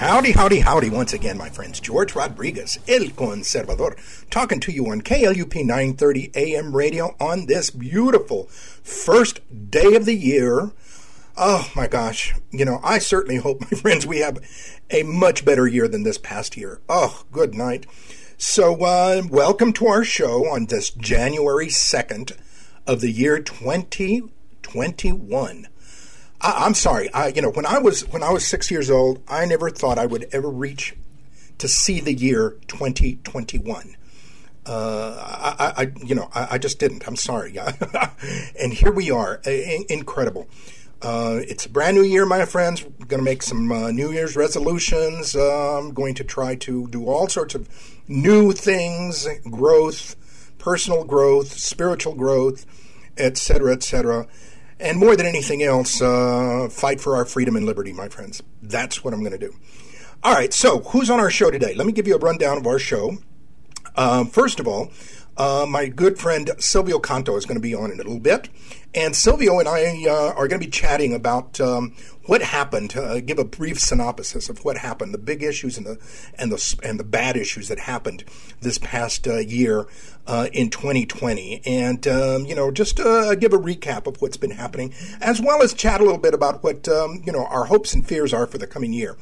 Howdy, howdy, howdy once again, my friends. George Rodriguez, El Conservador, talking to you on KLUP 930 AM radio on this beautiful first day of the year. Oh my gosh. You know, I certainly hope, my friends, we have a much better year than this past year. Oh, good night. So, uh, welcome to our show on this January 2nd of the year 2021. I, am sorry. I, you know, when I was when I was six years old, I never thought I would ever reach to see the year 2021. Uh, I, I, you know, I, I, just didn't. I'm sorry. and here we are. incredible. Uh, it's a brand new year, my friends. We're going to make some uh, New Year's resolutions. I'm going to try to do all sorts of new things, growth, personal growth, spiritual growth, etc., etc and more than anything else, uh, fight for our freedom and liberty, my friends. That's what I'm going to do. All right, so who's on our show today? Let me give you a rundown of our show. Um, first of all, uh, my good friend Silvio Canto is going to be on in a little bit. And Silvio and I uh, are going to be chatting about um, what happened. Uh, give a brief synopsis of what happened, the big issues and the and the and the bad issues that happened this past uh, year uh, in 2020, and um, you know just uh, give a recap of what's been happening, as well as chat a little bit about what um, you know our hopes and fears are for the coming year.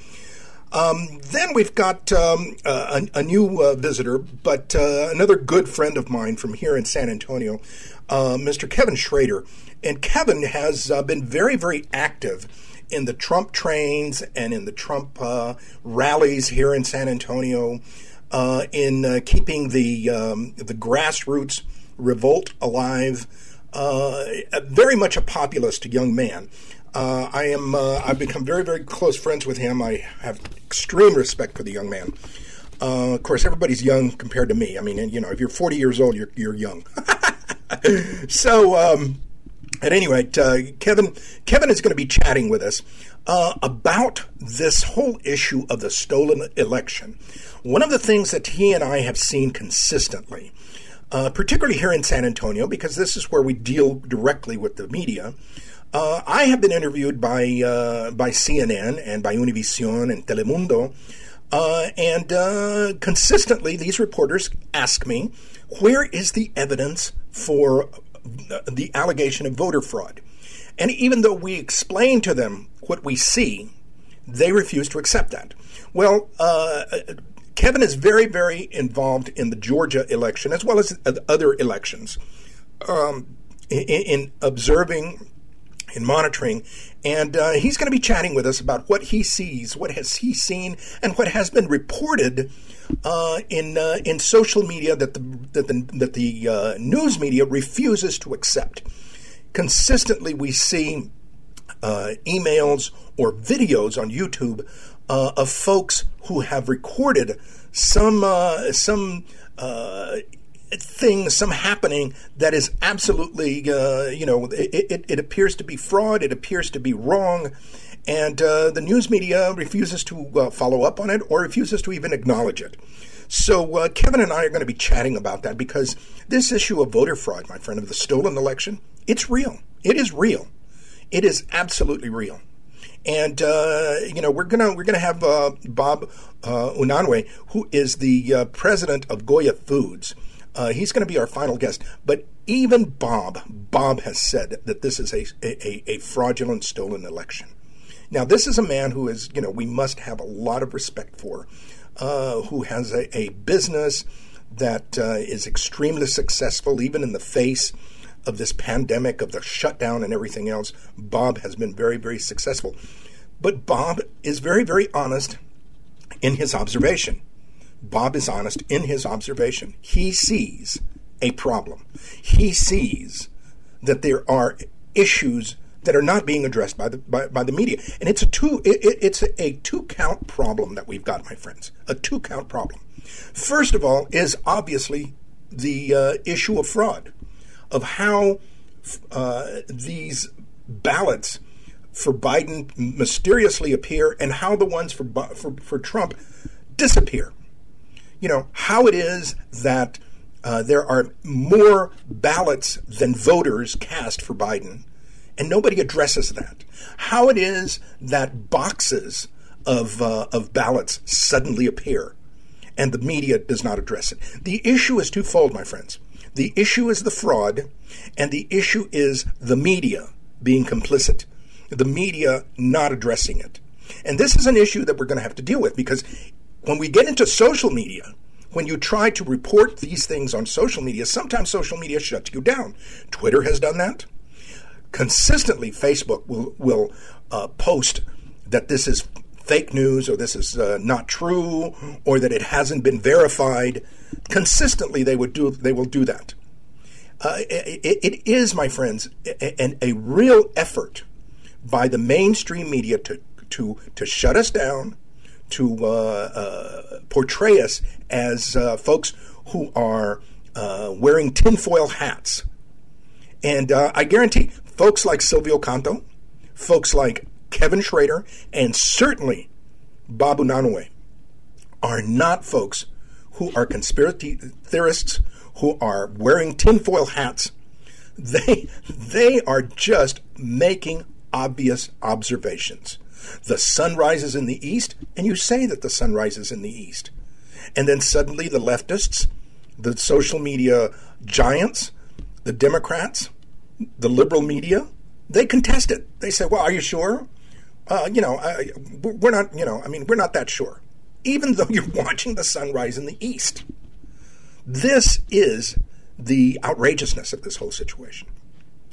Um, then we've got um, uh, a, a, new uh, visitor, but uh, another good friend of mine from here in San Antonio, uh, Mr. Kevin Schrader. And Kevin has uh, been very, very active in the Trump trains and in the Trump uh, rallies here in San Antonio, in keeping the um, the grassroots revolt alive. very much a populist young man. Uh, I am. Uh, I've become very, very close friends with him. I have extreme respect for the young man. Uh, of course, everybody's young compared to me. I mean, you know, if you're 40 years old, you're you're young. so, um, at any rate, uh, Kevin Kevin is going to be chatting with us uh, about this whole issue of the stolen election. One of the things that he and I have seen consistently. Uh, particularly here in San Antonio, because this is where we deal directly with the media, uh, I have been interviewed by uh, by CNN and by Univision and Telemundo, uh, and uh, consistently these reporters ask me, "Where is the evidence for the allegation of voter fraud?" And even though we explain to them what we see, they refuse to accept that. Well, uh, Kevin is very, very involved in the Georgia election as well as other elections, um, in, in observing in monitoring. And uh, he's going to be chatting with us about what he sees, what has he seen, and what has been reported uh, in uh, in social media that the that the, that the uh, news media refuses to accept. Consistently, we see uh, emails or videos on YouTube uh, of folks who have recorded some some thing, some happening that is absolutely, uh, you know, it, it, it, appears to be fraud, it appears to be wrong, and uh, the news media refuses to uh, follow up on it or refuses to even acknowledge it. So uh, Kevin and I are going to be chatting about that because this issue of voter fraud, my friend, of the stolen election, it's real. It is real. It is absolutely real. And uh, you know we're gonna we're gonna have uh, Bob uh, Unanue, who is the uh, president of Goya Foods, uh, he's going to be our final guest. But even Bob, Bob has said that this is a, a, a fraudulent, stolen election. Now, this is a man who is, you know, we must have a lot of respect for, uh, who has a, a business that uh, is extremely successful, even in the face of this pandemic, of the shutdown and everything else. Bob has been very, very successful. But Bob is very, very honest in his observation. Bob is honest in his observation. He sees a problem. He sees that there are issues that are not being addressed by the by, by the media. And it's a two it, it, it's a, a two count problem that we've got, my friends. A two count problem. First of all, is obviously the uh, issue of fraud, of how uh, these ballots for Biden mysteriously appear and how the ones for, for, for Trump disappear. You know, how it is that uh, there are more ballots than voters cast for Biden, and nobody addresses that. How it is that boxes of, uh, of ballots suddenly appear and the media does not address it. The issue is twofold, my friends. The issue is the fraud, and the issue is the media being complicit, the media not addressing it. And this is an issue that we're going to have to deal with because when we get into social media, when you try to report these things on social media, sometimes social media shuts you down. Twitter has done that. Consistently, Facebook will will uh, post that this is fake news or this is uh, not true or that it hasn't been verified. Consistently, they would do they will do that. Uh, it, it is, my friends, a, a, real effort by the mainstream media to to to shut us down, to uh, uh portray us as uh, folks who are uh, wearing tinfoil hats. And I guarantee folks like Silvio Canto, folks like Kevin Schrader, and certainly Bob Unanue are not folks who are conspiracy theorists, who are wearing tinfoil hats. They, they are just making obvious observations. The sun rises in the east, and you say that the sun rises in the east. And then suddenly the leftists, the social media giants, the Democrats, the liberal media, they contest it. They say, well, are you sure? uh, you know, uh, we're not, you know, I mean, we're not that sure. Even though you're watching the sun rise in the east, this is the outrageousness of this whole situation.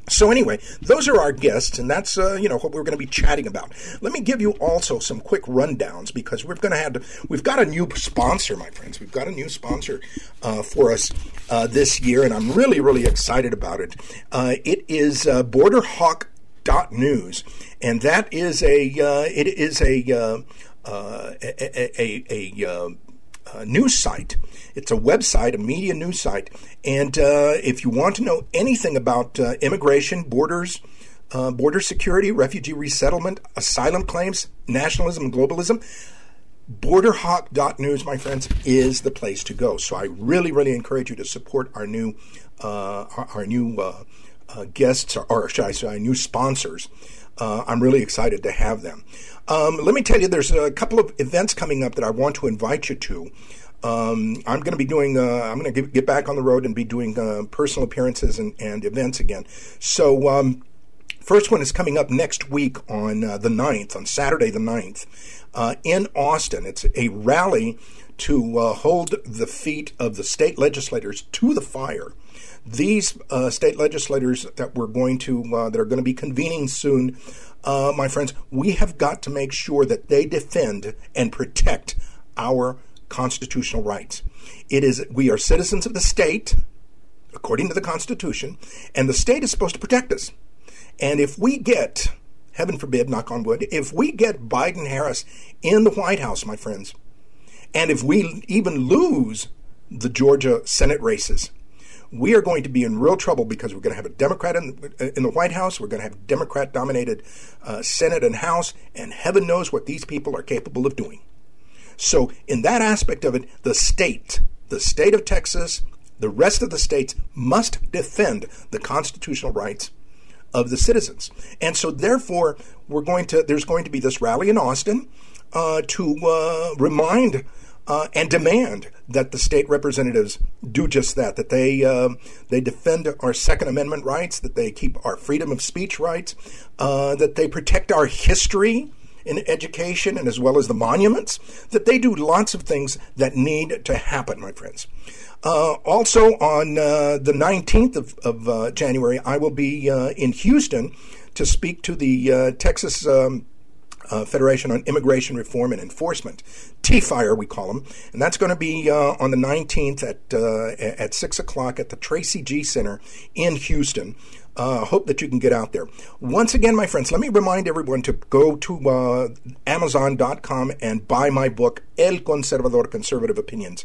So anyway, those are our guests, and that's uh, you know what we're going to be chatting about. Let me give you also some quick rundowns because we're going to have to, we've got a new sponsor, my friends. We've got a new sponsor uh, for us uh, this year, and I'm really really excited about it. Uh, it is uh, Border Hawk dot news, and that is a uh, it is a uh, a, a, a, uh, a news site. It's a website, a media news site, and uh, if you want to know anything about immigration, borders. border security, refugee resettlement, asylum claims, nationalism, and globalism, borderhawk.news, my friends, is the place to go. So I really, really encourage you to support our new, uh, our, our, new uh, uh, guests, or, or, should I say, our new sponsors. Uh, I'm really excited to have them. Um, let me tell you, there's a couple of events coming up that I want to invite you to. Um, I'm going to be doing. Uh, I'm going to get back on the road and be doing uh, personal appearances and, and, events again. So, um, first one is coming up next week on uh, the 9th, on Saturday the 9th, uh, in Austin. It's a rally to uh, hold the feet of the state legislators to the fire these uh, state legislators that we're going to uh, that are going to be convening soon, uh, my friends, we have got to make sure that they defend and protect our constitutional rights. It is we are citizens of the state, according to the Constitution, and the state is supposed to protect us. And if we get, heaven forbid, knock on wood, if we get Biden Harris in the White House, my friends, and if we even lose the Georgia Senate races, we are going to be in real trouble because we're going to have a Democrat in the, in the White House, we're going to have Democrat dominated uh, Senate and House, and heaven knows what these people are capable of doing. So, in that aspect of it, the state, the state of Texas, the rest of the states must defend the constitutional rights of the citizens. And so, therefore, we're going to there's going to be this rally in Austin uh, to uh, remind uh, and demand that the state representatives do just that, that they, uh, they defend our Second Amendment rights, that they keep our freedom of speech rights, uh, that they protect our history in education and as well as the monuments, that they do lots of things that need to happen, my friends. Uh, also, on uh, the 19th of, of uh, January, I will be in Houston to speak to the Texas. Um, uh, Federation on Immigration Reform and Enforcement, TFIRE we call them, and that's going to be uh, on the 19th at uh, at six o'clock at the Tracy Gee Center in Houston. Uh, hope that you can get out there. Once again, my friends, let me remind everyone to go to uh, Amazon.com and buy my book, El Conservador Conservative Opinions.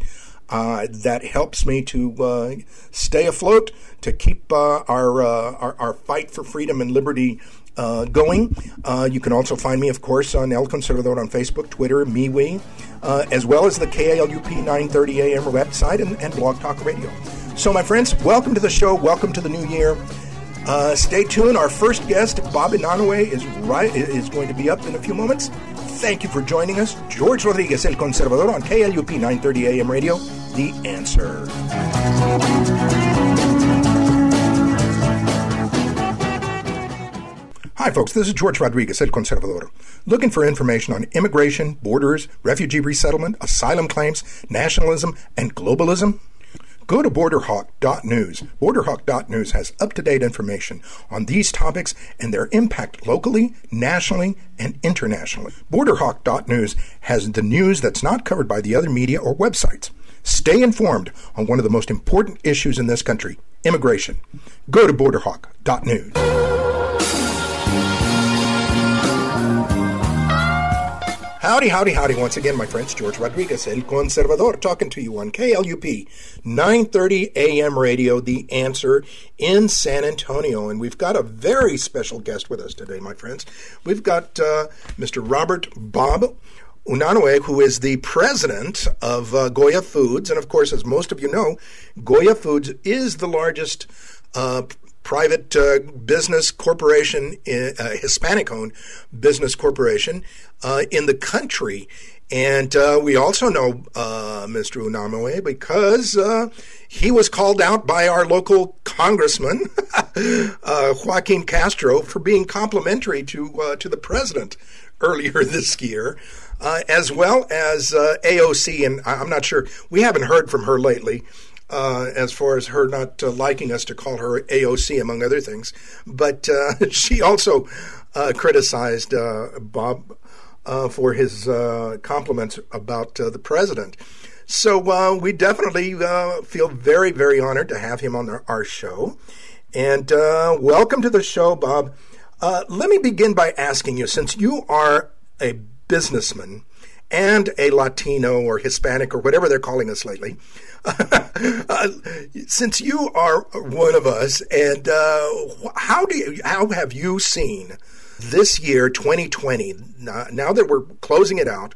Uh, that helps me to uh, stay afloat, to keep uh, our, uh, our, our fight for freedom and liberty uh, going. Uh, you can also find me, of course, on El Conservador on Facebook, Twitter, MeWe, uh, as well as the KLUP 930 AM website and, and Blog Talk Radio. So, my friends, welcome to the show. Welcome to the new year. Uh, stay tuned. Our first guest, Bob Unanue, is right is going to be up in a few moments. Thank you for joining us, George Rodriguez, El Conservador, on KLUP 930 AM radio. The answer. Hi, folks. This is George Rodriguez, El Conservador. Looking for information on immigration, borders, refugee resettlement, asylum claims, nationalism, and globalism? Go to borderhawk.news. Borderhawk.news has up to date information on these topics and their impact locally, nationally, and internationally. Borderhawk.news has the news that's not covered by the other media or websites. Stay informed on one of the most important issues in this country immigration. Go to borderhawk.news. Howdy, howdy, howdy. Once again, my friends, George Rodriguez, El Conservador, talking to you on KLUP 930 AM radio, The Answer in San Antonio. And we've got a very special guest with us today, my friends. We've got uh, Mr. Robert Bob Unanue, who is the president of uh, Goya Foods. And of course, as most of you know, Goya Foods is the largest uh, private uh, business corporation, uh, Hispanic owned business corporation uh, in the country. And uh, we also know uh, Mr. Unanue because uh, he was called out by our local congressman, Joaquin Castro, for being complimentary to, to the president earlier this year. as well as AOC, and I'm not sure, we haven't heard from her lately, uh, as far as her not uh, liking us to call her AOC, among other things. But uh, she also uh, criticized uh, Bob uh, for his compliments about the president. So we definitely feel very, very honored to have him on our, our show. And welcome to the show, Bob. let me begin by asking you, since you are a businessman and a Latino or Hispanic or whatever they're calling us lately, uh, since you are one of us, and uh, how do you, how have you seen this year, 2020? Now, now that we're closing it out,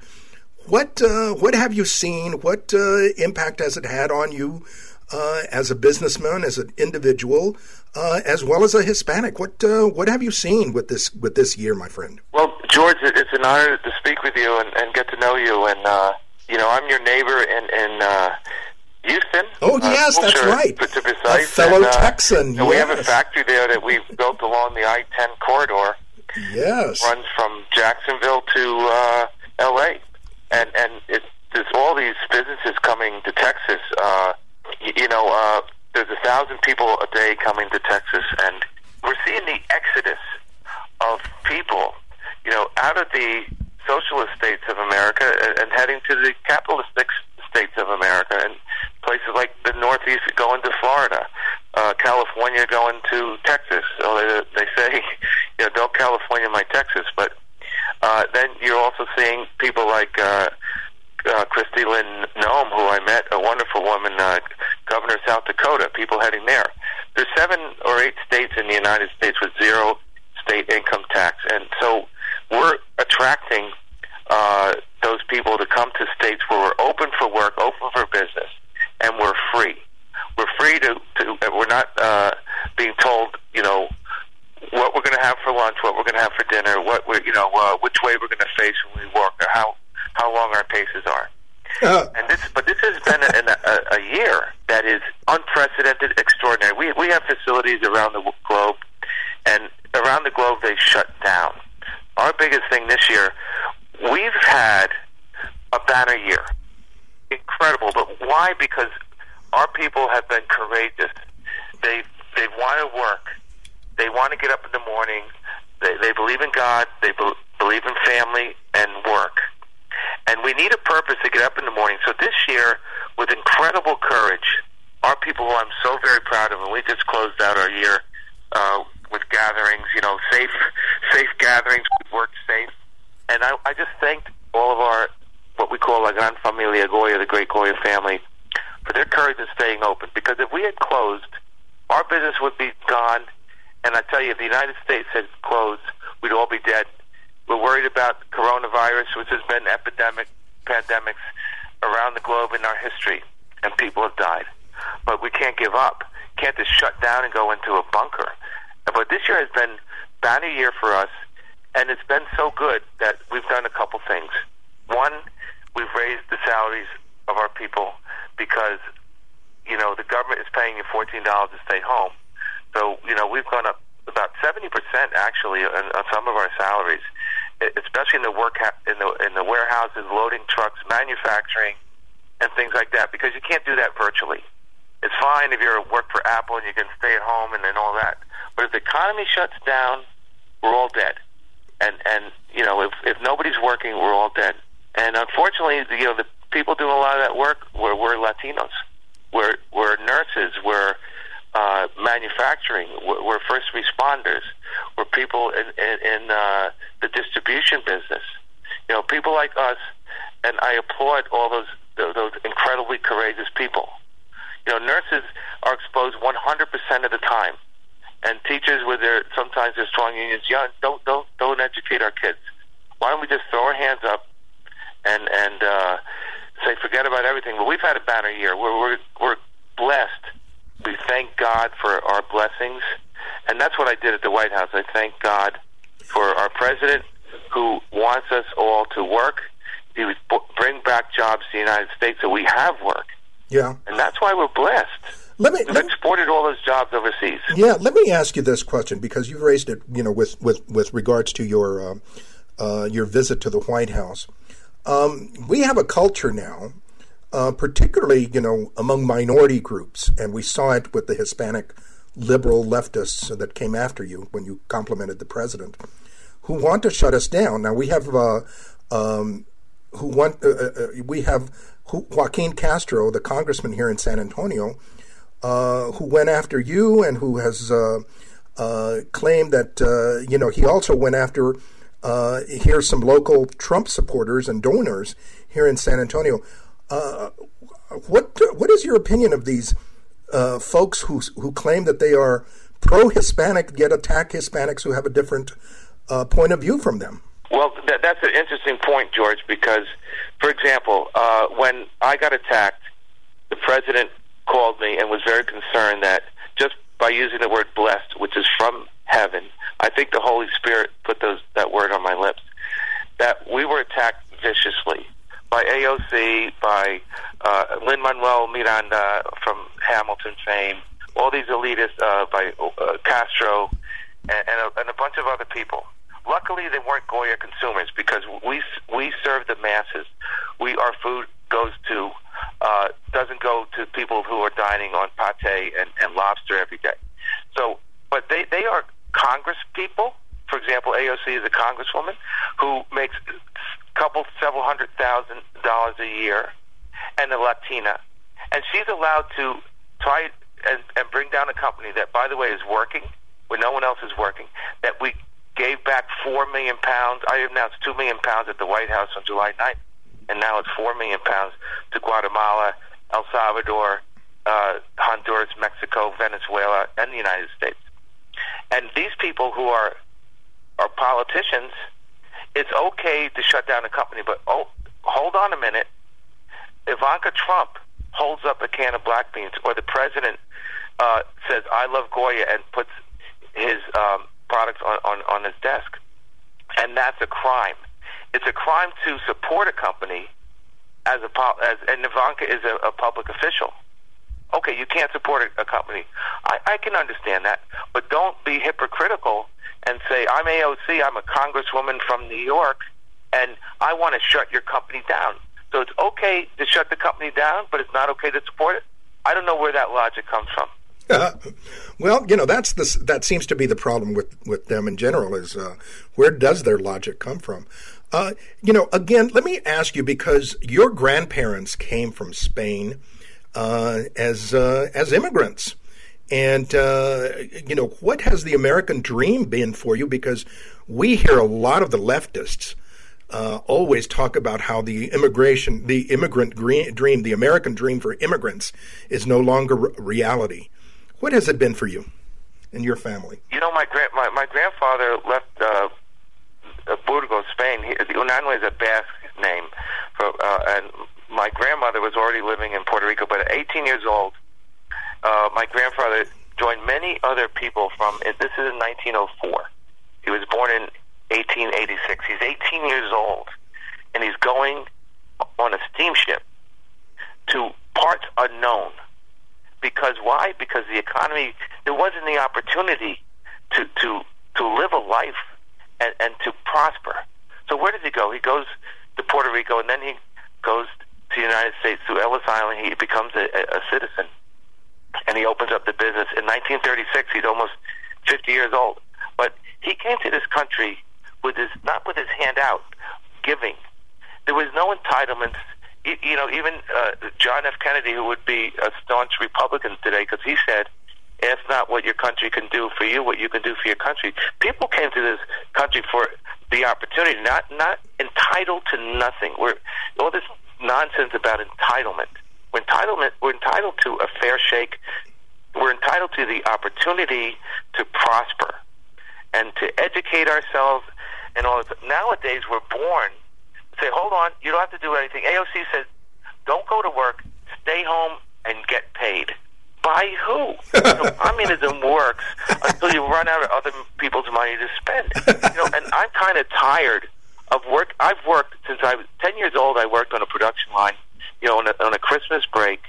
what uh, what have you seen? What uh, impact has it had on you uh, as a businessman, as an individual, uh, as well as a Hispanic? What what have you seen with this with this year, my friend? Well, George, it's an honor to speak with you and, and get to know you. And you know, I'm your neighbor in in Houston. Oh yes, uh, that's right. To, to precise, a fellow and, uh, Texan. And yes. we have a factory there that we've built along the I-10 corridor. Yes, it runs from Jacksonville to uh, L.A. and and it's there's all these businesses coming to Texas. Uh, you, you know, uh, there's a thousand people a day coming to Texas, and we're seeing the exodus of people. You know, out of the socialist states of America and, and heading to the capitalistic states of America, and places like the Northeast going to Florida, uh, California going to Texas. So they, they say, you know, don't California my Texas. But uh, then you're also seeing people like uh, uh, Kristi Lynn Noem, who I met, a wonderful woman, uh, governor of South Dakota, people heading there. There's seven or eight states in the United States with zero state income tax. And so we're attracting uh, those people to come to states where we're open for work, open for business, and we're free. We're free to, to we're not uh, being told, you know, what we're going to have for lunch, what we're going to have for dinner, what we're, you know, uh, which way we're going to face when we work, or how how long our paces are. Uh, and this, but this has been a, a, a year that is unprecedented, extraordinary. We we have facilities around the globe, and around the globe they shut down. Our biggest thing this year, we've had a banner year incredible. But why? Because our people have been courageous. They they want to work. They want to get up in the morning. They they believe in God. They be, believe in family and work. And we need a purpose to get up in the morning. So this year, with incredible courage, our people who I'm so very proud of, and we just closed out our year uh, with gatherings, you know, safe, safe gatherings. We worked safe, and I, I just thanked all of our what we call La Gran Familia Goya, the Great Goya family, for their courage in staying open. Because if we had closed, our business would be gone. And I tell you, if the United States had closed, we'd all be dead. We're worried about coronavirus, which has been epidemic, pandemics around the globe in our history, and people have died. But we can't give up. Can't just shut down and go into a bunker. But this year has been banner year for us, and it's been so good that we've done a couple things. One, we've raised the salaries of our people because you know the government is paying you fourteen dollars to stay home. So you know we've gone up about seventy percent actually on, on some of our salaries, especially in the work ha- in the in the warehouses, loading trucks, manufacturing, and things like that. Because you can't do that virtually. It's fine if you're work for Apple and you can stay at home and then all that. But if the economy shuts down, we're all dead. And and you know if if nobody's working, we're all dead. And unfortunately, you know the people doing a lot of that work were, were Latinos, were were nurses, were uh, manufacturing, were, were first responders, were people in in, in uh, the distribution business. You know, people like us, and I applaud all those those incredibly courageous people. You know, nurses are exposed 100% of the time, and teachers with their sometimes their strong unions, yeah, don't don't don't educate our kids. Why don't we just throw our hands up and and uh, say forget about everything? But we've had a banner year. We're we're we're blessed. We thank God for our blessings, and that's what I did at the White House. I thank God for our president who wants us all to work. He would bring back jobs to the United States so we have work. Yeah. And that's why we're blessed. Let me We've exported all those jobs overseas. Yeah, let me ask you this question because you've raised it, you know, with with, with regards to your uh, uh, your visit to the White House. Um, we have a culture now, uh, particularly you know among minority groups, and we saw it with the Hispanic liberal leftists that came after you when you complimented the president, who want to shut us down. Now we have uh, um, who want uh, uh, we have Joaquin Castro, the congressman here in San Antonio, uh, who went after you and who has uh, uh, claimed that you know he also went after here's some local Trump supporters and donors here in San Antonio. What what is your opinion of these folks who who claim that they are pro-Hispanic yet attack Hispanics who have a different point of view from them? Well, that, that's an interesting point, George, because, for example, uh, when I got attacked, the president called me and was very concerned that just by using the word blessed, which is from heaven, I think the Holy Spirit put those that word on my lips, that we were attacked viciously by AOC, by uh, Lin Manuel Miranda from Hamilton fame, all these elitists, uh, by uh, Castro, and, and, a, and a bunch of other people. Luckily, they weren't Goya consumers because we we serve the masses. We our food goes to uh, doesn't go to people who are dining on pate and, and lobster every day. So, but they they are Congress people. For example, AOC is a congresswoman who makes a couple several hundred thousand dollars a year, and a Latina, and she's allowed to try and, and bring down a company that, by the way, is working when no one else is working. That we gave back four million pounds. I announced two million pounds at the White House on July 9th, and now it's four million pounds to Guatemala, El Salvador, uh, Honduras, Mexico, Venezuela, and the United States. And these people who are are politicians, it's okay to shut down a company, but oh, hold on a minute. Ivanka Trump holds up a can of black beans, or the president uh, says, "I love Goya," and puts his um, products on, on, on his desk. And that's a crime. It's a crime to support a company as a as and Ivanka is a, a public official. Okay, you can't support a, a company. I, I can understand that, but don't be hypocritical and say I'm AOC. I'm a congresswoman from New York, and I want to shut your company down. So it's okay to shut the company down, but it's not okay to support it. I don't know where that logic comes from. well, you know that's the that seems to be the problem with with them in general is uh, where does their logic come from? Uh, you know, again, let me ask you because your grandparents came from Spain uh, as uh, as immigrants, and uh, you know what has the American dream been for you? Because we hear a lot of the leftists uh, always talk about how the immigration, the immigrant dream, the American dream for immigrants is no longer reality. What has it been for you and your family? You know, my gra- my, my grandfather left Burgos, Spain. He, Unanue is a Basque name, for, uh, and my grandmother was already living in Puerto Rico. But at 18 years old, uh, my grandfather joined many other people from. This is in 1904. He was born in 1886. He's 18 years old, and he's going on a steamship to parts unknown. Because why? Because the economy, there wasn't the opportunity to to to live a life and, and to prosper. So where does he go? He goes to Puerto Rico, and then he goes to the United States through Ellis Island. He becomes a, a citizen, and he opens up the business. In 1936, he's almost 50 years old, but he came to this country with his not with his hand out, giving. There was no entitlements. You know, even uh, John F. Kennedy, who would be a staunch Republican today, because he said, "Ask not what your country can do for you, what you can do for your country." People came to this country for the opportunity, not not entitled to nothing. We're all this nonsense about entitlement. We're entitlement. We're entitled to a fair shake. We're entitled to the opportunity to prosper and to educate ourselves and all this. Nowadays, we're born say, hold on, you don't have to do anything. AOC says, don't go to work, stay home, and get paid. By who? so communism works until you run out of other people's money to spend. You know, and I'm kind of tired of work. I've worked since I was 10 years old. I worked on a production line, you know, on a, on a Christmas break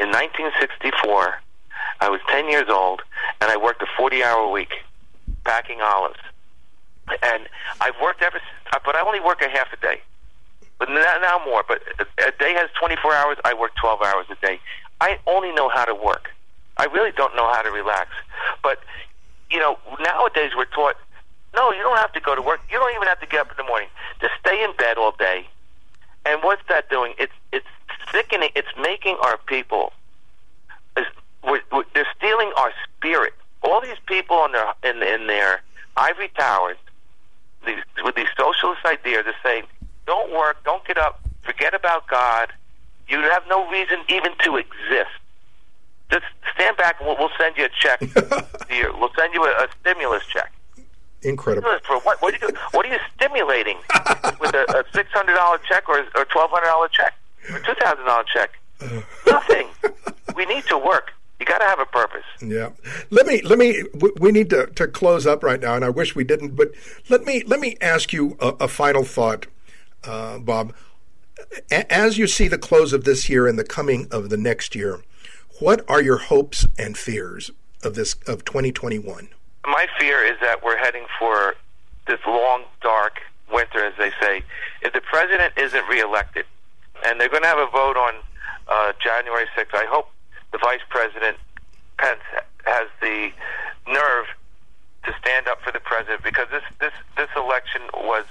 in 1964. I was 10 years old, and I worked a 40-hour week packing olives and I've worked ever since, uh, but I only work a half a day. But now, now more. But a day has 24 hours. I work 12 hours a day. I only know how to work. I really don't know how to relax. But you know, nowadays we're taught, no, you don't have to go to work. You don't even have to get up in the morning. Just stay in bed all day. And what's that doing? It's it's sickening. It's making our people. We're, we're, they're stealing our spirit. All these people in their in, in their ivory towers these, with these socialist ideas of saying, don't work, don't get up, forget about God. You have no reason even to exist. Just stand back and we'll, we'll send you a check. we'll send you a, a stimulus check. Incredible. For what? What are you, what are you stimulating with a, a six hundred dollar check or a twelve hundred dollar check or two thousand dollar check? Nothing. we need to work. You got to have a purpose. Yeah. Let me let me we need to, to close up right now, and I wish we didn't. But let me let me ask you a, a final thought, uh, Bob. As you see the close of this year and the coming of the next year, what are your hopes and fears of this of 2021? My fear is that we're heading for this long, dark winter, as they say. If the president isn't reelected, and they're going to have a vote on uh, January 6th, I hope the Vice President Pence has the nerve to stand up for the president because this this this election was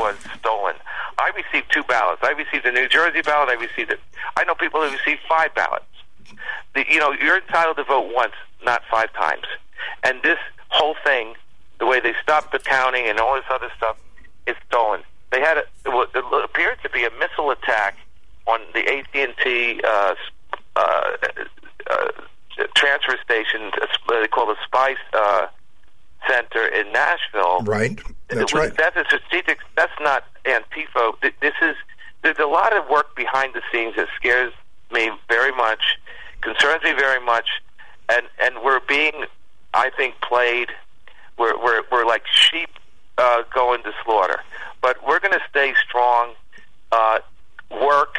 was stolen. I received two ballots. I received a New Jersey ballot. I received it. I know people who received five ballots. The, you know, you're entitled to vote once, not five times. And this whole thing, the way they stopped the counting and all this other stuff, is stolen. They had a, it appeared to be a missile attack on the AT and T uh, uh, uh, transfer station. They call the Spice uh, Center in Nashville. Right. That's right. That's a strategic. That's not Antifa. This is. There's a lot of work behind the scenes that scares me very much, concerns me very much, and and we're being, I think, played. We're we're we're like sheep uh, going to slaughter, but we're going to stay strong, uh, work,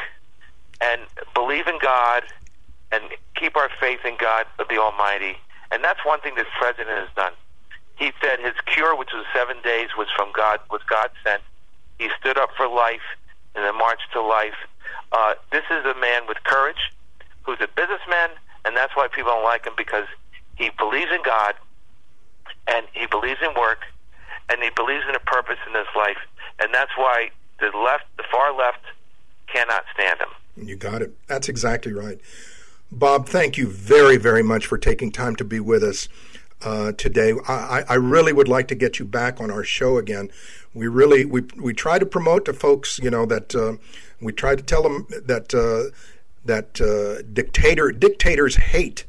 and believe in God and keep our faith in God the Almighty. And that's one thing this president has done. He said his cure, which was seven days, was from God, was God sent. He stood up for life in the march to life. Uh, this is a man with courage, who's a businessman and that's why people don't like him because he believes in God, and he believes in work, and he believes in a purpose in his life, and that's why the left, the far left, cannot stand him. You got it. That's exactly right. Bob, thank you very, very much for taking time to be with us uh, today. I, I, really would like to get you back on our show again. We really we we try to promote to folks, you know, that uh, we try to tell them that uh, that uh, dictator dictators hate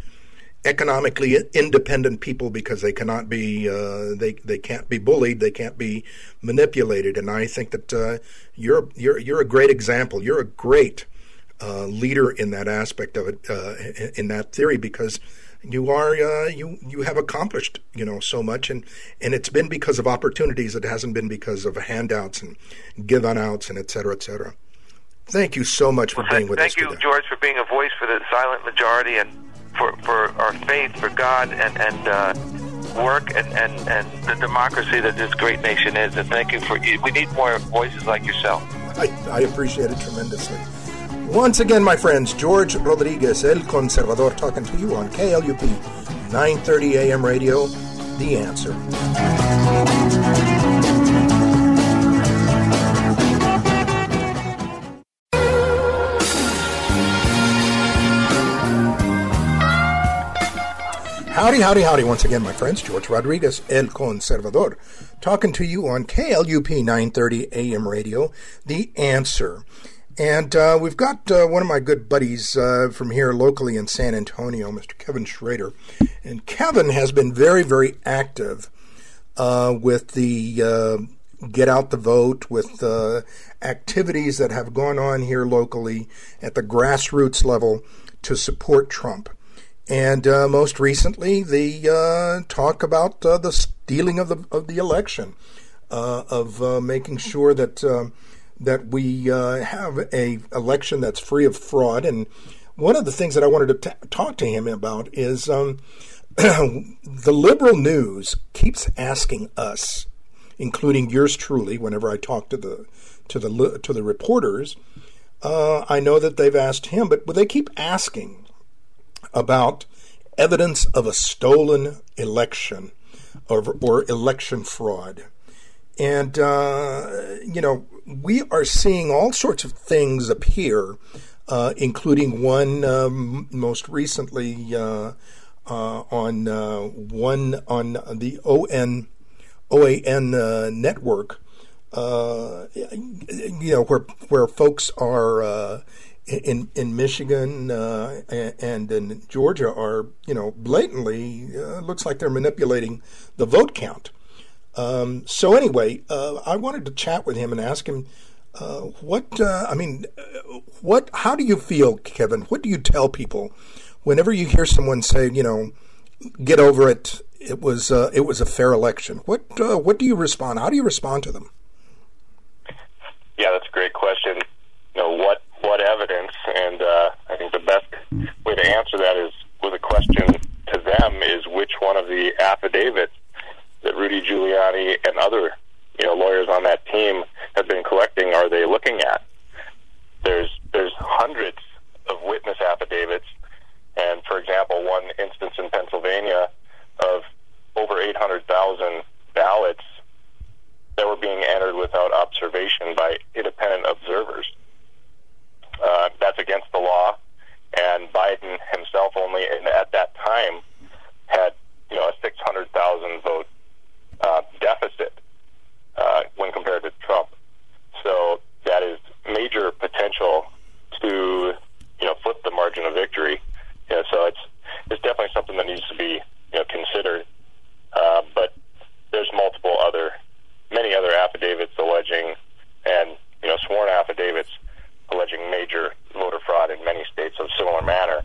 economically independent people because they cannot be uh, they they can't be bullied, they can't be manipulated, and I think that uh, you're you're you're a great example. You're a great uh, leader in that aspect of it, uh, in that theory, because you are uh, you you have accomplished you know so much, and and it's been because of opportunities. It hasn't been because of handouts and given outs and et cetera, et cetera. Thank you so much for well, being with thank us Thank you, today. George, for being a voice for the silent majority and for, for our faith, for God, and and uh, work and, and, and the democracy that this great nation is. And thank you for we need more voices like yourself. I, I appreciate it tremendously. Once again, my friends, George Rodriguez, El Conservador, talking to you on KLUP 930 AM radio, The Answer. Howdy, howdy, howdy, once again, my friends. George Rodriguez, El Conservador, talking to you on KLUP 930 AM radio, The Answer. And uh, we've got uh, one of my good buddies uh, from here locally in San Antonio, Mr. Kevin Schrader. And Kevin has been very, very active uh, with the uh, Get Out the Vote, with uh, activities that have gone on here locally at the grassroots level to support Trump. And most recently, the talk about the stealing of the of the election, of making sure that that we uh, have a election that's free of fraud. And one of the things that I wanted to t- talk to him about is um, the liberal news keeps asking us, including yours truly, whenever I talk to the to the to the reporters. Uh, I know that they've asked him, but they keep asking about evidence of a stolen election or, or election fraud. And, uh, you know, we are seeing all sorts of things appear, uh, including one um, most recently uh, uh on uh, one on the ON OAN uh, network. you know where where folks are in in Michigan uh, and in Georgia are you know blatantly uh, looks like they're manipulating the vote count. Um, so anyway, uh, I wanted to chat with him and ask him uh, what uh, I mean. What? How do you feel, Kevin? What do you tell people whenever you hear someone say, you know, get over it? It was uh, it was a fair election. What uh, what do you respond? How do you respond to them? Yeah, that's a great question. You know what what evidence? And uh, I think the best way to answer that is with a question to them is which one of the affidavits that Rudy Giuliani and other you know lawyers on that team have been collecting are they looking at? There's there's hundreds of witness affidavits, and for example, one instance in Pennsylvania of over 800,000 ballots that were being entered without observation by independent observers. Uh, that's against the law, and Biden himself only at that time had you know a 600,000 vote uh, deficit uh, when compared to Trump. So that is major potential to you know flip the margin of victory. You know, so it's it's definitely something that needs to be you know considered. Uh, but there's multiple other, many other affidavits alleging, and you know sworn affidavits alleging major voter fraud in many states of similar manner.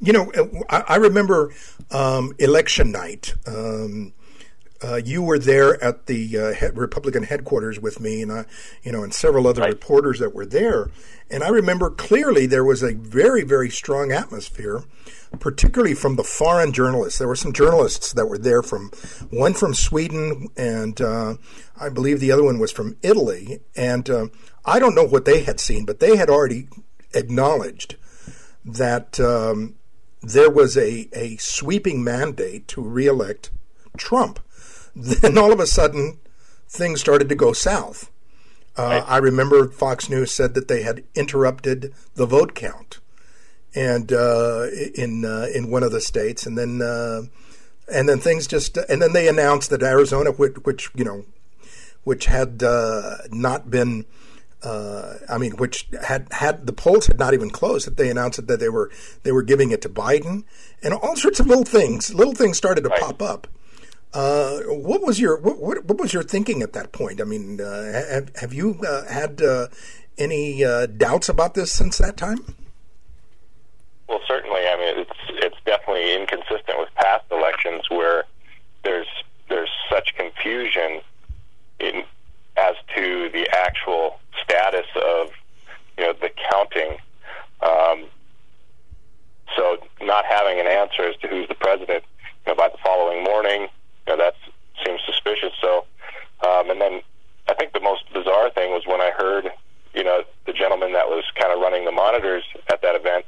You know, I, remember um, election night. Um, uh, you were there at the uh, he- Republican headquarters with me, and I, you know, and several other right. reporters that were there. And I remember clearly there was a very, very strong atmosphere, particularly from the foreign journalists. There were some journalists that were there from one from Sweden, and uh, I believe the other one was from Italy. And uh, I don't know what they had seen, but they had already acknowledged that um, there was a, a sweeping mandate to reelect Trump. Then all of a sudden, things started to go south. Uh, I remember Fox News said that they had interrupted the vote count, and uh, in uh, in one of the states, and then uh, and then things just and then they announced that Arizona, which, which you know, which had uh, not been. Uh, I mean, which had had the polls had not even closed. That they announced that they were they were giving it to Biden, and all sorts of little things. Little things started to right. pop up. Uh, what was your what, what, what, was your thinking at that point? I mean, uh, have have you uh, had uh, any uh, doubts about this since that time? Well, certainly. I mean, it's it's definitely inconsistent with past elections where there's there's such confusion in as to the actual status of you know the counting. Um, so, not having an answer as to who's the president, you know, by the following morning you know, that seems suspicious. So, um, and then I think the most bizarre thing was when I heard, you know, the gentleman that was kind of running the monitors at that event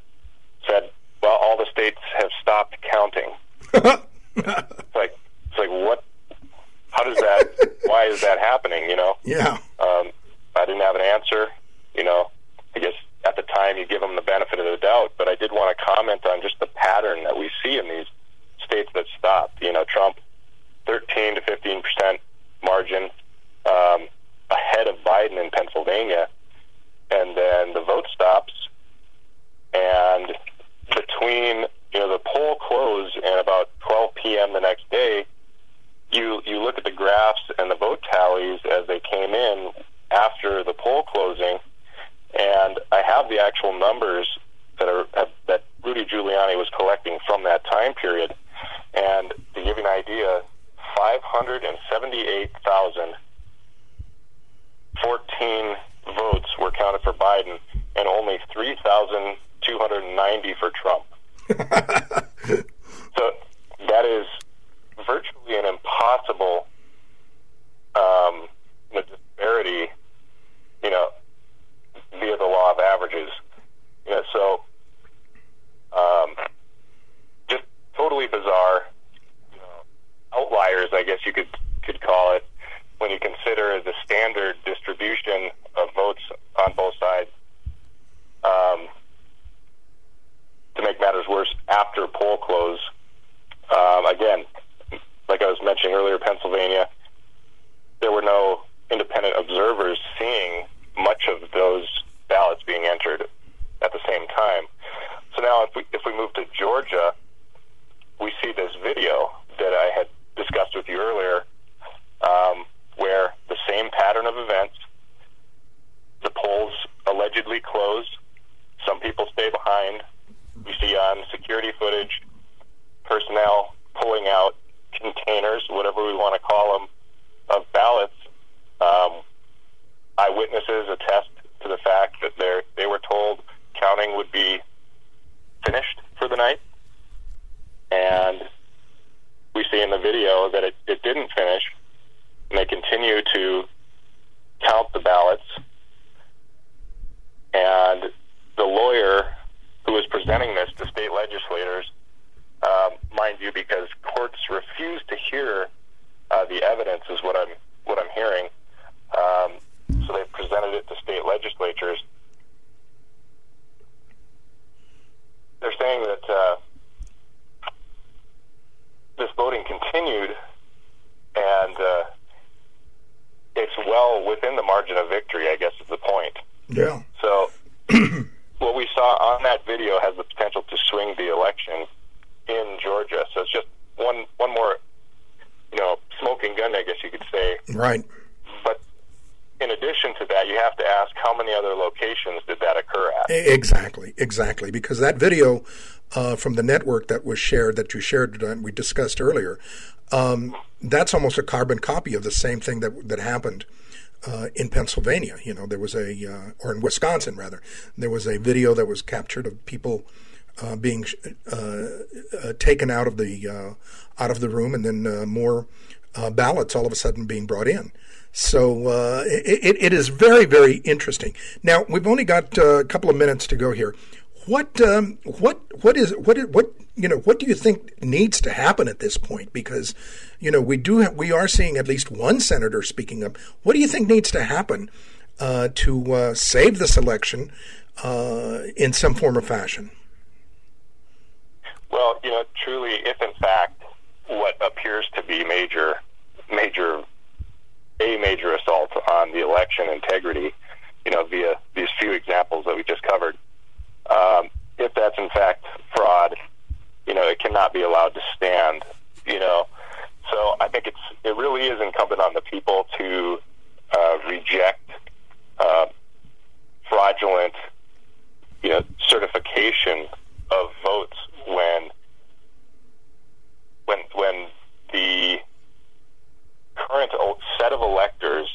said, "Well, all the states have stopped counting." it's like, it's like what? How does that? why is that happening? You know? Yeah. Um, I didn't have an answer. You know, I guess at the time you give them the benefit of the doubt, but I did want to comment on just the pattern that we see in these states that stopped. You know, Trump 13 to 15 percent margin um, ahead of Biden in Pennsylvania, and then the vote stops, and between you know the poll closed and about 12 p.m. the next day, you you look at the graphs and the vote tallies as they came in after the poll closing, and I have the actual numbers that are that Rudy Giuliani was collecting from that time period. And to give you an idea, 578,014 votes were counted for Biden and only 3,290 for Trump. so that is virtually an impossible um, disparity, you know, via the law of averages. You know, so um, just totally bizarre outliers, I guess you could could call it, when you consider the standard distribution of votes on both sides. Um, to make matters worse, after poll close, um, again, like I was mentioning earlier, Pennsylvania, there were no independent observers seeing much of those ballots being entered at the same time. So now, if we if we move to Georgia, we see this video that I had discussed with you earlier, um, where the same pattern of events, the polls allegedly close, some people stay behind. We see on security footage personnel pulling out containers, whatever we want to call them, of ballots. Um, eyewitnesses attest to the fact that they they were told counting would be finished for the night, and we see in the video that it, it didn't finish, and they continue to count the ballots. And the lawyer who was presenting this to state legislators, um, mind you, because courts refuse to hear uh, the evidence, is what I'm what I'm hearing. Um, so they presented it to state legislatures. They're saying that. Uh, this voting continued, and uh, it's well within the margin of victory. I guess is the point. Yeah. So what we saw on that video has the potential to swing the election in Georgia. So it's just one one more, you know, smoking gun, I guess you could say. Right. But in addition to that, you have to ask how many other locations did that occur at? Exactly, because that video uh, from the network that was shared, that you shared, uh, we discussed earlier, um, that's almost a carbon copy of the same thing that that happened. Uh, in Pennsylvania, you know, there was a, uh, or in Wisconsin rather, there was a video that was captured of people uh, being uh, taken out of the out of the room, and then more ballots all of a sudden being brought in. So uh, it, it is very, very interesting. Now, we've only got uh, a couple of minutes to go here. What um, what what is what what you know what do you think needs to happen at this point? Because you know we do have, we are seeing at least one senator speaking up. What do you think needs to happen uh, to uh, save this election uh, in some form or fashion? Well, you know, truly, if in fact what appears to be major, major, a major assault on the election integrity, you know, via these few examples that we just covered, um, if that's in fact fraud, you know, it cannot be allowed to stand. You know, so I think it's it really is incumbent on the people to uh, reject uh, fraudulent, you know, certification of votes when when when the current set of electors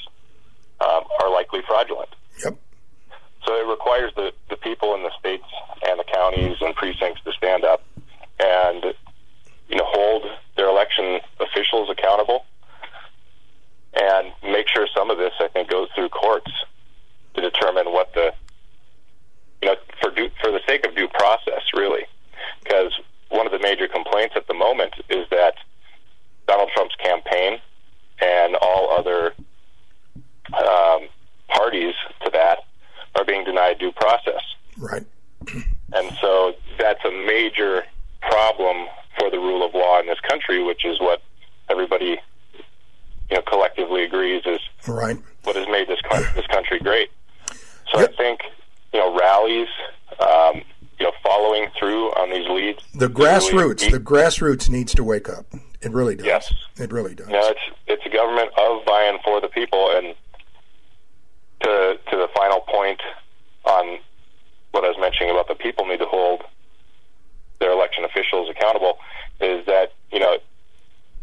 um, are likely fraudulent. Yep. So it requires the, the people in the states and the counties and precincts to stand up and you know hold their election officials accountable and make sure some of this I think goes through courts to determine what the you know for due, for the sake of due process really. Because one of the major complaints at the moment is that Donald Trump's campaign and all other um, parties are being denied due process. Right. And so that's a major problem for the rule of law in this country, which is what everybody you know collectively agrees is right. what has made this country, this country great. So yep. I think you know rallies, um, you know, following through on these leads. The grassroots, really the grassroots needs to wake up. It really does. Yes, it really does. You know, it's it's a government of, by, and for the people, and to to the final point on what I was mentioning about the people need to hold their election officials accountable is that you know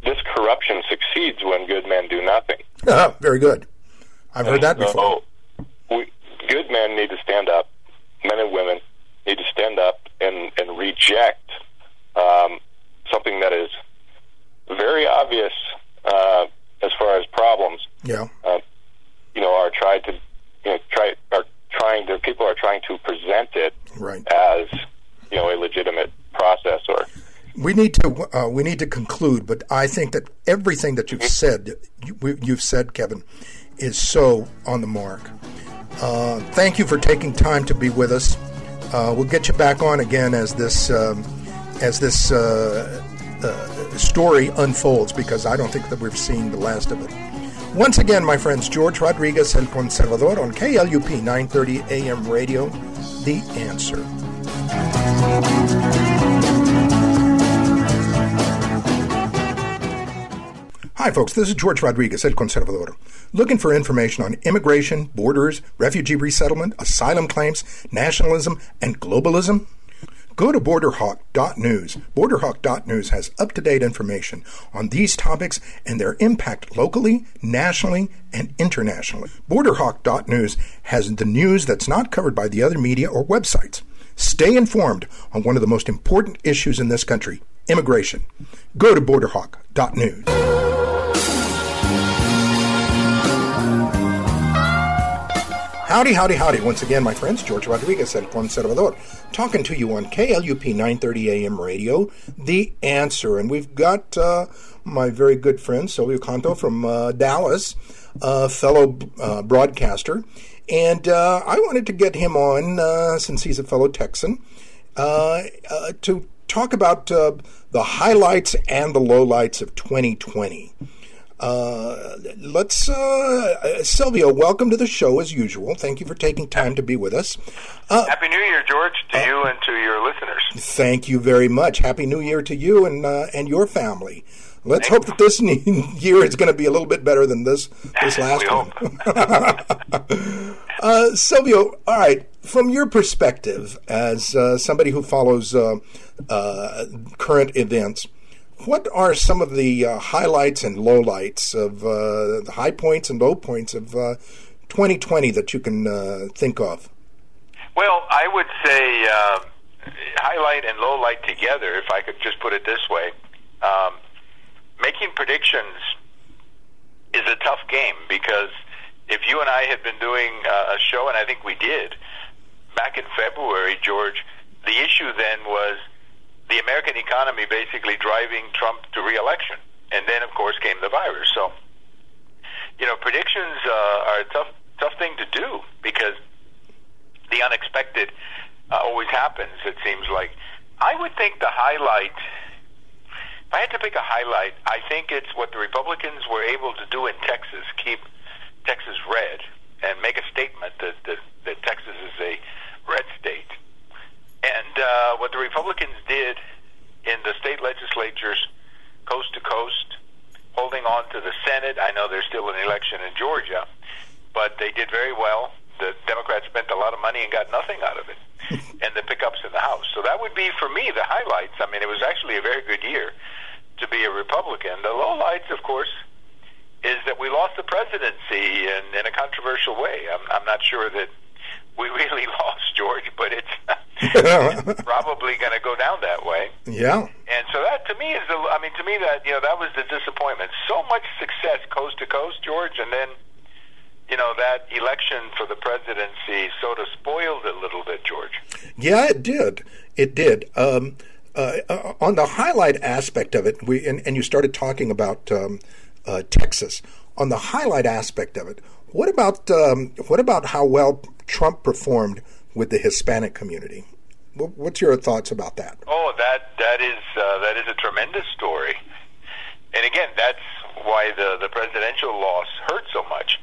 this corruption succeeds when good men do nothing. Uh, very good. I've heard that before. So we, good men need to stand up, men and women need to stand up and, and reject um, something that is very obvious uh, as far as problems. Yeah. Uh, you know, are tried to you know try are trying to people are trying to present it right. as you know a legitimate process or we need to uh, we need to conclude, but I think that everything that you've said, you, you've said, Kevin, is so on the mark. Uh, thank you for taking time to be with us. Uh, we'll get you back on again as this um, as this uh, uh, story unfolds, because I don't think that we've seen the last of it. Once again, my friends, George Rodriguez, El Conservador, on KLUP 930 AM radio, The Answer. Hi, folks. This is George Rodriguez, El Conservador. Looking for information on immigration, borders, refugee resettlement, asylum claims, nationalism, and globalism? Go to borderhawk.news. Borderhawk.news has up to date information on these topics and their impact locally, nationally, and internationally. Borderhawk.news has the news that's not covered by the other media or websites. Stay informed on one of the most important issues in this country immigration. Go to borderhawk.news. Howdy, howdy, howdy. Once again, my friends, George Rodriguez, El Conservador, talking to you on KLUP 930 AM radio, The Answer. And we've got uh, my very good friend, Silvio Canto from uh, Dallas, a fellow uh, broadcaster. And uh, I wanted to get him on, uh, since he's a fellow Texan, to talk about the highlights and the lowlights of 2020. Uh, let's, uh, Silvio, welcome to the show as usual. Thank you for taking time to be with us. Uh, Happy New Year, George, to you and to your listeners. Thank you very much. Happy New Year to you and uh, and your family. Let's Thank hope that this year is going to be a little bit better than this this last one. uh, Silvio, all right, from your perspective as uh, somebody who follows uh, uh, current events, what are some of the uh, highlights and lowlights of uh, the high points and low points of uh, 2020 that you can uh, think of? Well, I would say uh, highlight and lowlight together, if I could just put it this way. Um, making predictions is a tough game because if you and I had been doing uh, a show, and I think we did, back in February, George, the issue then was the American economy basically driving Trump to reelection. And then, of course, came the virus. So, you know, predictions uh, are a tough, tough thing to do because the unexpected uh, always happens, it seems like. I would think the highlight, if I had to pick a highlight, I think it's what the Republicans were able to do in Texas, keep Texas red and make a statement that, that, that Texas is a red state. And uh, what the Republicans did in the state legislatures, coast to coast, holding on to the Senate. I know there's still an election in Georgia, but they did very well. The Democrats spent a lot of money and got nothing out of it, and the pickups in the House. So that would be for me the highlights. I mean, it was actually a very good year to be a Republican. The lowlights, of course, is that we lost the presidency in, in a controversial way. I'm, I'm not sure that we really lost George, but it's probably going to go down that way. Yeah. And so that to me is the. I mean, to me that you know that was the disappointment. So much success coast to coast, George, and then you know that election for the presidency sort of spoiled it a little bit, George. Yeah, it did. It did. Um, uh, uh, on the highlight aspect of it, we and, and you started talking about um, uh, Texas. On the highlight aspect of it, what about um, what about how well Trump performed with the Hispanic community? What's your thoughts about that? Oh, that that is uh, that is a tremendous story, and again, that's why the the presidential loss hurt so much.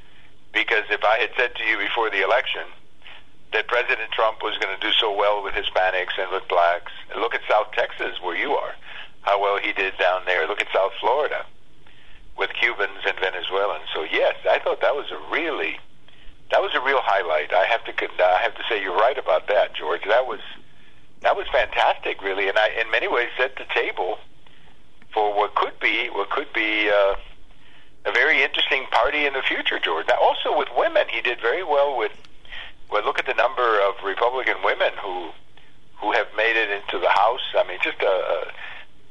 Because if I had said to you before the election that President Trump was going to do so well with Hispanics and with blacks, look at South Texas where you are, how well he did down there. Look at South Florida with Cubans and Venezuelans. So yes, I thought that was a really that was a real highlight. I have to I have to say you're right about that, George. That was that was fantastic, really, and I in many ways set the table for what could be what could be uh, a very interesting party in the future, George. Now, also with women, he did very well with. Well, look at the number of Republican women who who have made it into the House. I mean, just a, a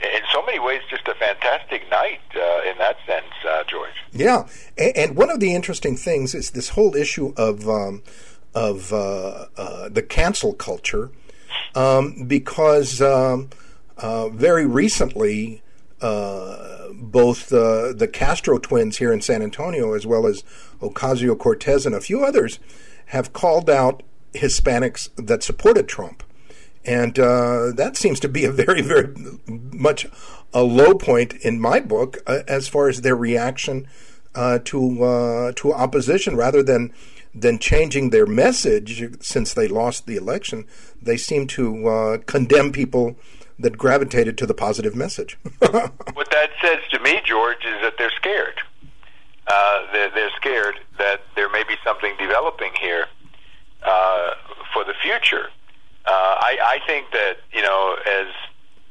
in so many ways, just a fantastic night uh, in that sense, uh, George. Yeah, and, and, one of the interesting things is this whole issue of um, of uh, uh the cancel culture, um, because um, uh, very recently. Uh, both the Castro twins here in San Antonio, as well as Ocasio Cortez and a few others, have called out Hispanics that supported Trump. And uh, that seems to be a very, very much a low point in my book uh, as far as their reaction uh, to uh, to opposition, rather than than changing their message since they lost the election. They seem to uh, condemn people that gravitated to the positive message. what that says to me, George, is that they're scared. Uh, they're, they're, scared that there may be something developing here for the future uh, I, I think that you know, as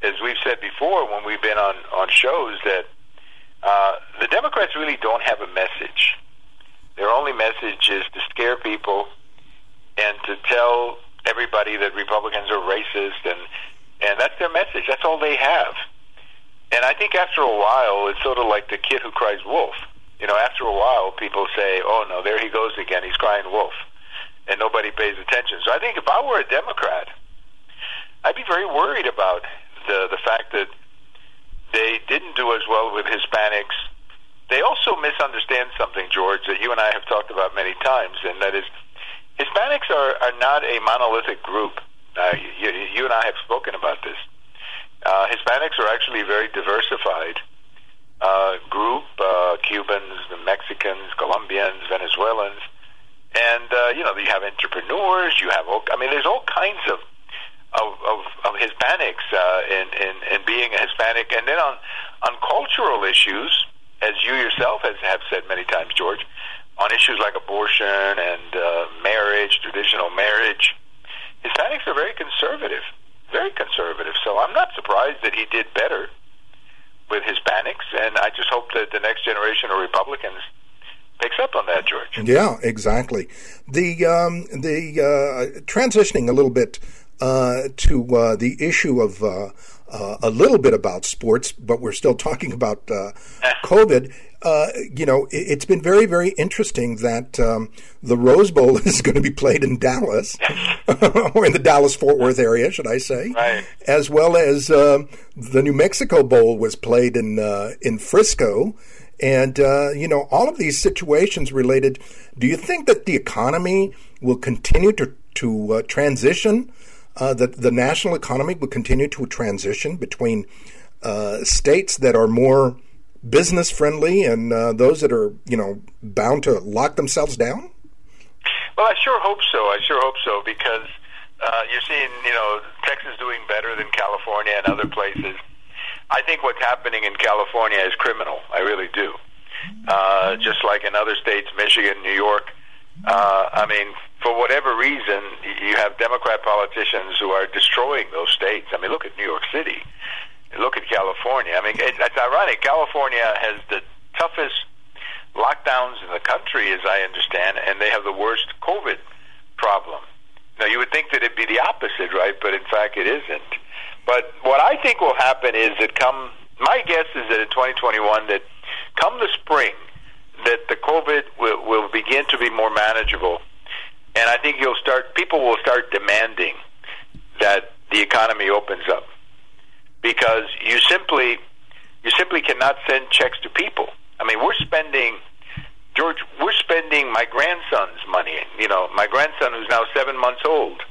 as we've said before when we've been on on shows, that uh, the Democrats really don't have a message. Their only message is to scare people and to tell everybody that Republicans are racist, and and that's their message. That's all they have. And I think after a while, it's sort of like the kid who cries wolf. You know, after a while, people say, "Oh no, there he goes again. He's crying wolf." And nobody pays attention. So I think if I were a Democrat, I'd be very worried about the the fact that they didn't do as well with Hispanics. They also misunderstand something, George, that you and I have talked about many times, and that is Hispanics are, are not a monolithic group. Uh, you, you and I have spoken about this. Uh, Hispanics are actually a very diversified uh, group uh, Cubans, Mexicans, Colombians, Venezuelans and uh, you know you have entrepreneurs. You have all, I mean, there's all kinds of of, of, of Hispanics uh, in, in in being a Hispanic, and then on on cultural issues, as you yourself has have said many times, George, on issues like abortion and uh, marriage, traditional marriage, Hispanics are very conservative, very conservative. So I'm not surprised that he did better with Hispanics, and I just hope that the next generation of Republicans picks up on that, George. Yeah, exactly. The um, the uh, transitioning a little bit uh, to uh, the issue of uh, uh, a little bit about sports, but we're still talking about uh, COVID. Uh, you know, it, has been very, very interesting that um, the Rose Bowl is going to be played in Dallas, or in the Dallas Fort Worth area, should I say? Right. As well as um, the New Mexico Bowl was played in uh, in Frisco, and uh, you know, all of these situations related. Do you think that the economy will continue to to uh, transition? Uh, that the national economy will continue to transition between uh, states that are more business friendly and uh, those that are you know bound to lock themselves down? Well, I sure hope so. I sure hope so because uh, you're seeing you know Texas doing better than California and other places. I think what's happening in California is criminal. I really do. Uh, just like in other states, Michigan, New York. Uh, I mean, for whatever reason, you have Democrat politicians who are destroying those states. I mean, look at New York City look at California. I mean, it, it's ironic. California has the toughest lockdowns in the country, as I understand, and they have the worst COVID problem. Now, you would think that it'd be the opposite, right? But in fact, it isn't. But what I think will happen is that come, my guess is that in 2021, that come the spring, that the COVID will, will begin to be more manageable. And I think you'll start, people will start demanding that the economy opens up because you simply you simply cannot send checks to people. I mean, we're spending George, we're spending my grandson's money. You know, my grandson who's now seven months old.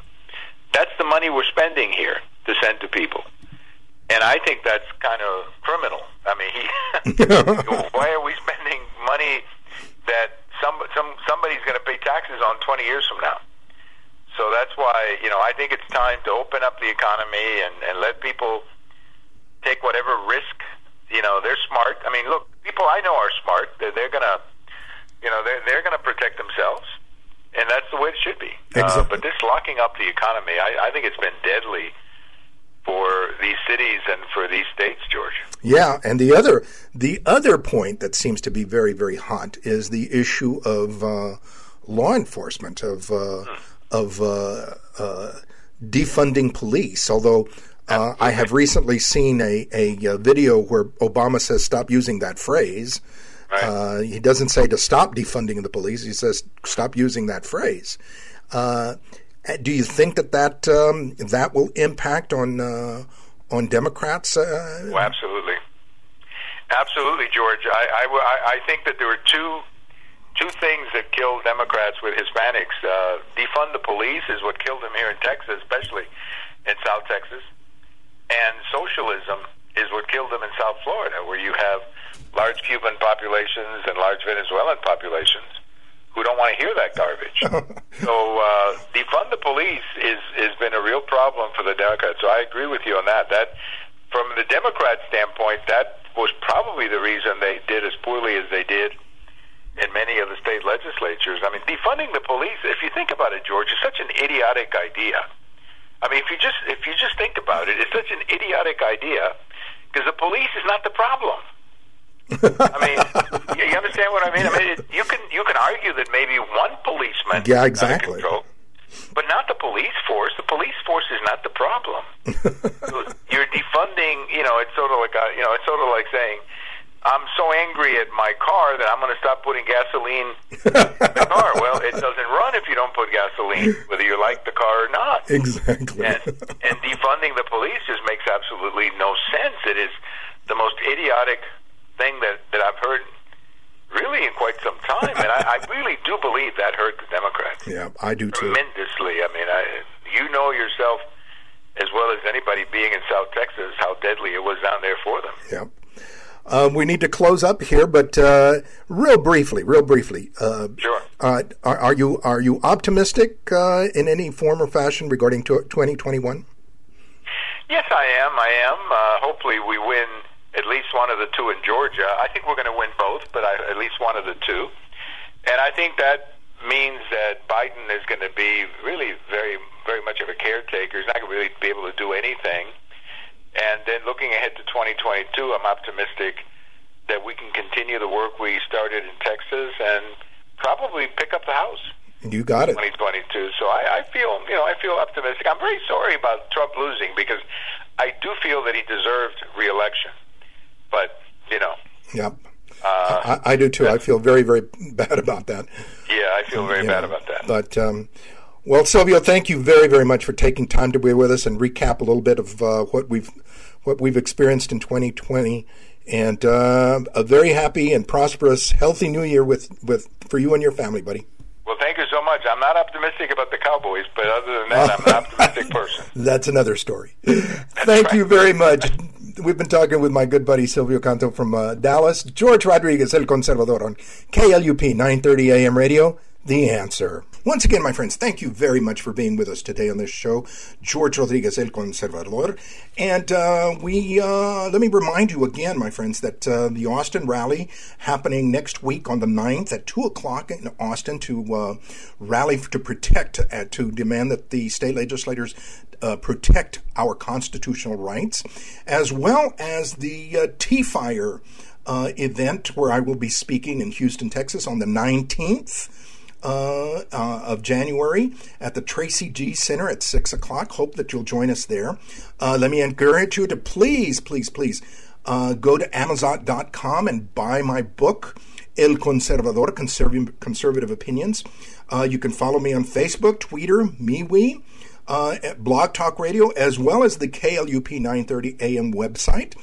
That's the money we're spending here to send to people, and I think that's kind of criminal. I mean, he, why are we spending money that some some somebody's going to pay taxes on twenty years from now? So that's why you know I think it's time to open up the economy and, and let people take whatever risk. You know, they're smart. I mean, look, people I know are smart. They're, they're gonna, you know, they're they're gonna protect themselves, and that's the way it should be. Exactly. Uh, but this locking up the economy, I, I think it's been deadly for these cities and for these states, George. Yeah, and the other the other point that seems to be very very hot is the issue of uh, law enforcement of uh, hmm. of uh, uh defunding police. Although uh, I have recently seen a, a, a, video where Obama says stop using that phrase. Right. Uh, he doesn't say to stop defunding the police. He says stop using that phrase. Uh, do you think that that um, that will impact on uh, on Democrats? Uh? Oh, absolutely, absolutely, George. I, I, I think that there were two two things that killed Democrats with Hispanics. Uh, defund the police is what killed them here in Texas, especially in South Texas. And socialism is what killed them in South Florida, where you have large Cuban populations and large Venezuelan populations who don't want to hear that garbage. so uh, defund the police is has been a real problem for the Democrats. So I agree with you on that. That from the Democrat standpoint, that was probably the reason they did as poorly as they did in many of the state legislatures. I mean, defunding the police, if you think about it, George, is such an idiotic idea. I mean, if you just if you just think about it, it's such an idiotic idea because the police is not the problem. I mean, you, you understand what I mean? I mean, it, you can you can argue that maybe one policeman, yeah, exactly, control, but not the police force. The police force is not the problem. You're defunding. You know, it's sort of like a, you know, it's sort of like saying I'm so angry at my car that I'm going to stop putting gasoline in the car. Well, it doesn't run if you don't put gasoline, whether you like the car or not. Exactly. And, and defunding the police just makes absolutely no sense. It is the most idiotic thing that, that I've heard really in quite some time. And I, I really do believe that hurt the Democrats. Yeah, I do too. Tremendously. I mean, I, you know yourself as well as anybody being in South Texas how deadly it was down there for them. Yeah. Um, we need to close up here, but uh, real briefly, real briefly. Uh, sure. Uh, are, are, you are you optimistic uh, in any form or fashion regarding twenty twenty one? Yes, I am. I am. Uh, hopefully, we win at least one of the two in Georgia. I think we're going to win both, but I, at least one of the two. And I think that means that Biden is going to be really very, very much of a caretaker. He's not going to really be able to do anything and then looking ahead to 2022, I'm optimistic that we can continue the work we started in Texas and probably pick up the house. You got it. 2022. So I, I feel, you know, I feel optimistic. I'm very sorry about Trump losing because I do feel that he deserved reelection. But you know. Yep. Uh, I, I, do too. I feel very, very bad about that. Yeah, I feel very bad about that. But um, well, Silvio, thank you very, very much for taking time to be with us and recap a little bit of uh, what we've what we've experienced in 2020, and uh, a very happy and prosperous, healthy New Year with with for you and your family, buddy. Well, thank you so much. I'm not optimistic about the Cowboys, but other than that, I'm an optimistic person. That's another story. thank right. you very much. We've been talking with my good buddy Silvio Canto from uh, Dallas, George Rodriguez, El Conservador on KLUP 930 AM radio. The answer. Once again, my friends, thank you very much for being with us today on this show. George Rodriguez, El Conservador. And uh, we uh, let me remind you again, my friends, that uh, the Austin rally happening next week on the 9th at 2 o'clock in Austin to uh, rally to protect, uh, to demand that the state legislators uh, protect our constitutional rights, as well as the uh, T Fire uh, event where I will be speaking in Houston, Texas on the 19th uh, uh, of January at the Tracy Gee Center at 6 o'clock. Hope that you'll join us there. Uh, let me encourage you to please, please, please uh, go to Amazon.com and buy my book. El Conservador, Conservative, Conservative Opinions. Uh, you can follow me on Facebook, Twitter, MeWe, uh, Blog Talk Radio, as well as the KLUP 930 AM website.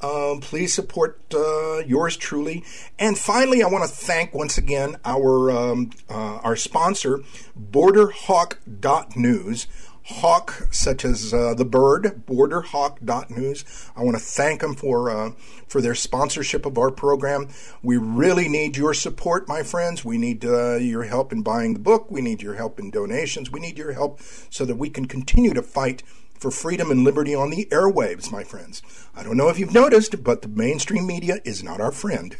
Um, please support uh, yours truly. And finally, I want to thank once again our um, uh, our sponsor, BorderHawk.news. Hawk, such as uh, the bird, BorderHawk.news. I want to thank them for uh, for their sponsorship of our program. We really need your support, my friends. We need uh, your help in buying the book. We need your help in donations. We need your help so that we can continue to fight for freedom and liberty on the airwaves, my friends. I don't know if you've noticed, but the mainstream media is not our friend.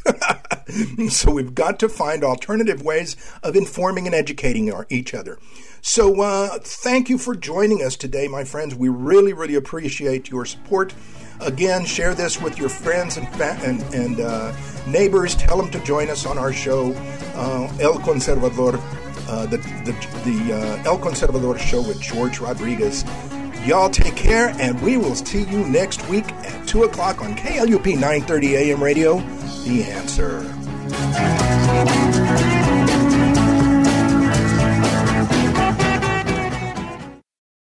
so we've got to find alternative ways of informing and educating our, each other. So uh, thank you for joining us today, my friends. We really, really appreciate your support. Again, share this with your friends and fa- and, and uh, neighbors. Tell them to join us on our show, uh, El Conservador, uh, the the, the uh, El Conservador show with George Rodriguez. Y'all take care, and we will see you next week at 2 o'clock on KLUP 930 AM radio. The answer.